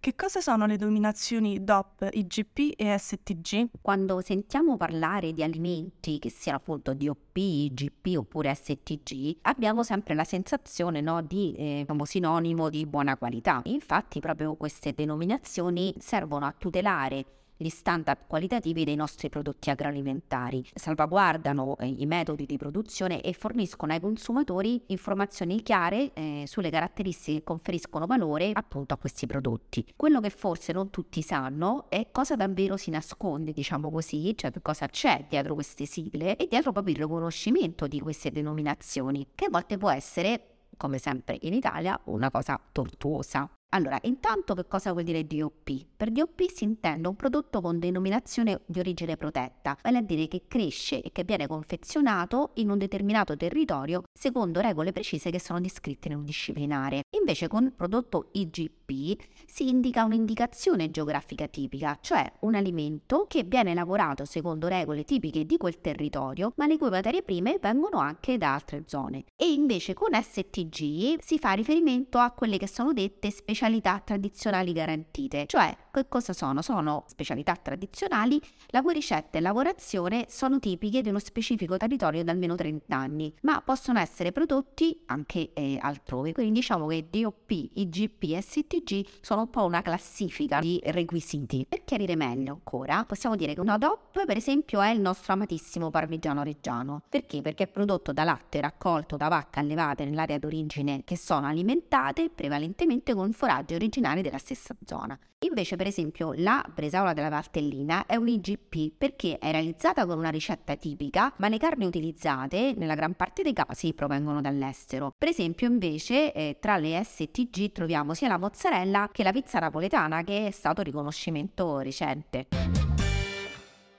che cosa sono le dominazioni DOP, IGP e STG? Quando sentiamo parlare di alimenti che siano appunto DOP, IGP oppure STG, abbiamo sempre la sensazione no, di eh, sinonimo di buona qualità. Infatti proprio queste denominazioni servono a tutelare gli standard qualitativi dei nostri prodotti agroalimentari, salvaguardano eh, i metodi di produzione e forniscono ai consumatori informazioni chiare eh, sulle caratteristiche che conferiscono valore appunto a questi prodotti. Quello che forse non tutti sanno è cosa davvero si nasconde, diciamo così, cioè cosa c'è dietro queste sigle e dietro proprio il riconoscimento di queste denominazioni, che a volte può essere come sempre in Italia, una cosa tortuosa. Allora, intanto che cosa vuol dire DOP? Per DOP si intende un prodotto con denominazione di origine protetta, vale a dire che cresce e che viene confezionato in un determinato territorio secondo regole precise che sono descritte in un disciplinare. Invece con prodotto IGP si indica un'indicazione geografica tipica, cioè un alimento che viene lavorato secondo regole tipiche di quel territorio, ma le cui materie prime vengono anche da altre zone. E invece con STG si fa riferimento a quelle che sono dette specifiche specialità tradizionali garantite. Cioè, che cosa sono? Sono specialità tradizionali la cui ricetta e lavorazione sono tipiche di uno specifico territorio da almeno 30 anni, ma possono essere prodotti anche eh, altrove. Quindi diciamo che DOP, IGP e STG sono un po' una classifica di requisiti. Per chiarire meglio ancora, possiamo dire che una DOP, per esempio, è il nostro amatissimo parmigiano reggiano. Perché? Perché è prodotto da latte raccolto da vacche allevate nell'area d'origine che sono alimentate prevalentemente con formaggio foraggi originari della stessa zona. Invece, per esempio, la bresaola della Valtellina è un IGP perché è realizzata con una ricetta tipica, ma le carni utilizzate nella gran parte dei casi provengono dall'estero. Per esempio, invece, eh, tra le STG troviamo sia la mozzarella che la pizza napoletana, che è stato riconoscimento recente.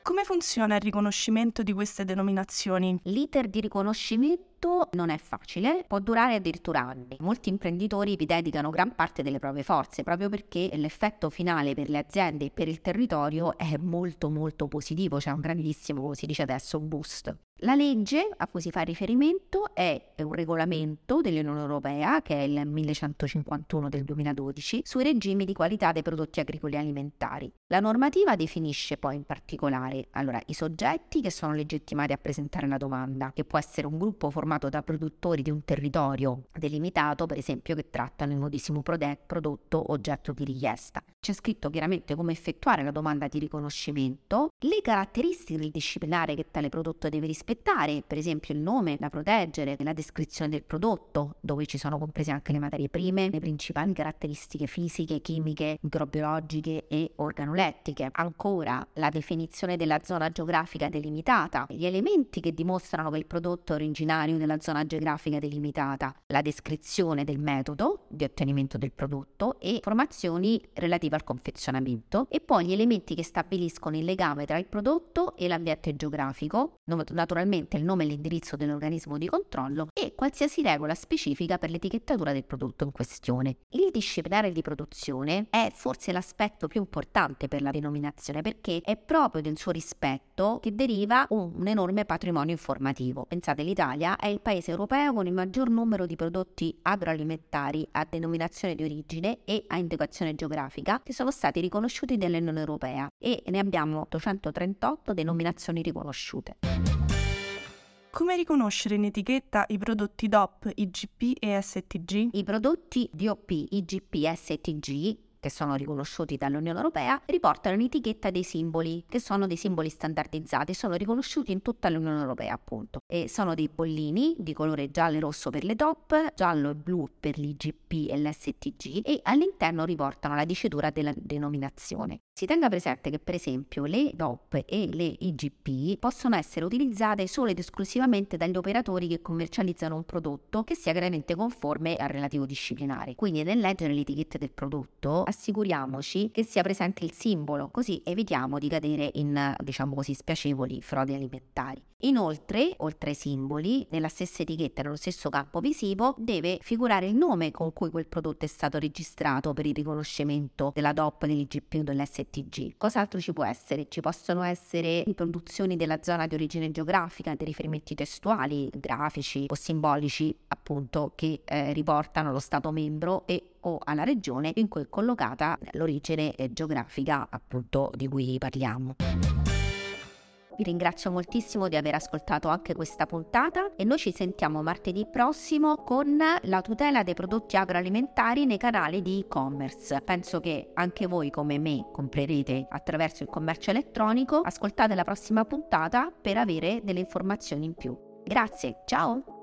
Come funziona il riconoscimento di queste denominazioni? L'iter di riconoscimento non è facile, può durare addirittura anni. Molti imprenditori vi dedicano gran parte delle proprie forze proprio perché l'effetto finale per le aziende e per il territorio è molto molto positivo, c'è un grandissimo, si dice adesso, boost. La legge a cui si fa riferimento è un regolamento dell'Unione Europea, che è il 1151 del 2012, sui regimi di qualità dei prodotti agricoli e alimentari. La normativa definisce poi in particolare allora, i soggetti che sono legittimati a presentare la domanda, che può essere un gruppo formato da produttori di un territorio delimitato, per esempio, che trattano il medesimo prodotto oggetto di richiesta. C'è scritto chiaramente come effettuare la domanda di riconoscimento, le caratteristiche del disciplinare che tale prodotto deve rispettare, per esempio il nome da proteggere, la descrizione del prodotto, dove ci sono comprese anche le materie prime, le principali caratteristiche fisiche, chimiche, microbiologiche e organolettiche. Ancora la definizione della zona geografica delimitata, gli elementi che dimostrano che il prodotto è originario nella zona geografica delimitata, la descrizione del metodo di ottenimento del prodotto e informazioni relative al confezionamento e poi gli elementi che stabiliscono il legame tra il prodotto e l'ambiente geografico, naturalmente il nome e l'indirizzo dell'organismo di controllo e qualsiasi regola specifica per l'etichettatura del prodotto in questione. Il disciplinare di produzione è forse l'aspetto più importante per la denominazione perché è proprio del suo rispetto che deriva un, un enorme patrimonio informativo. Pensate, l'Italia è il paese europeo con il maggior numero di prodotti agroalimentari a denominazione di origine e a indicazione geografica che sono stati riconosciuti dall'Unione Europea e ne abbiamo 838 denominazioni riconosciute. Come riconoscere in etichetta i prodotti DOP, IGP e STG? I prodotti DOP, IGP e STG che sono riconosciuti dall'Unione Europea, riportano un'etichetta dei simboli, che sono dei simboli standardizzati, sono riconosciuti in tutta l'Unione Europea appunto. E sono dei bollini di colore giallo e rosso per le top, giallo e blu per l'IGP e l'STG e all'interno riportano la dicitura della denominazione. Si tenga presente che per esempio le DOP e le IGP possono essere utilizzate solo ed esclusivamente dagli operatori che commercializzano un prodotto che sia chiaramente conforme al relativo disciplinare. Quindi nel leggere l'etichetta del prodotto assicuriamoci che sia presente il simbolo, così evitiamo di cadere in, diciamo così, spiacevoli frodi alimentari. Inoltre, oltre ai simboli, nella stessa etichetta, nello stesso campo visivo, deve figurare il nome con cui quel prodotto è stato registrato per il riconoscimento della DOP, dell'IGP o dell'STG. Cos'altro ci può essere? Ci possono essere riproduzioni della zona di origine geografica, dei riferimenti testuali, grafici o simbolici, appunto, che eh, riportano lo Stato membro e o alla regione in cui è collocata l'origine eh, geografica, appunto, di cui parliamo. Vi ringrazio moltissimo di aver ascoltato anche questa puntata e noi ci sentiamo martedì prossimo con la tutela dei prodotti agroalimentari nei canali di e-commerce. Penso che anche voi come me comprerete attraverso il commercio elettronico. Ascoltate la prossima puntata per avere delle informazioni in più. Grazie, ciao!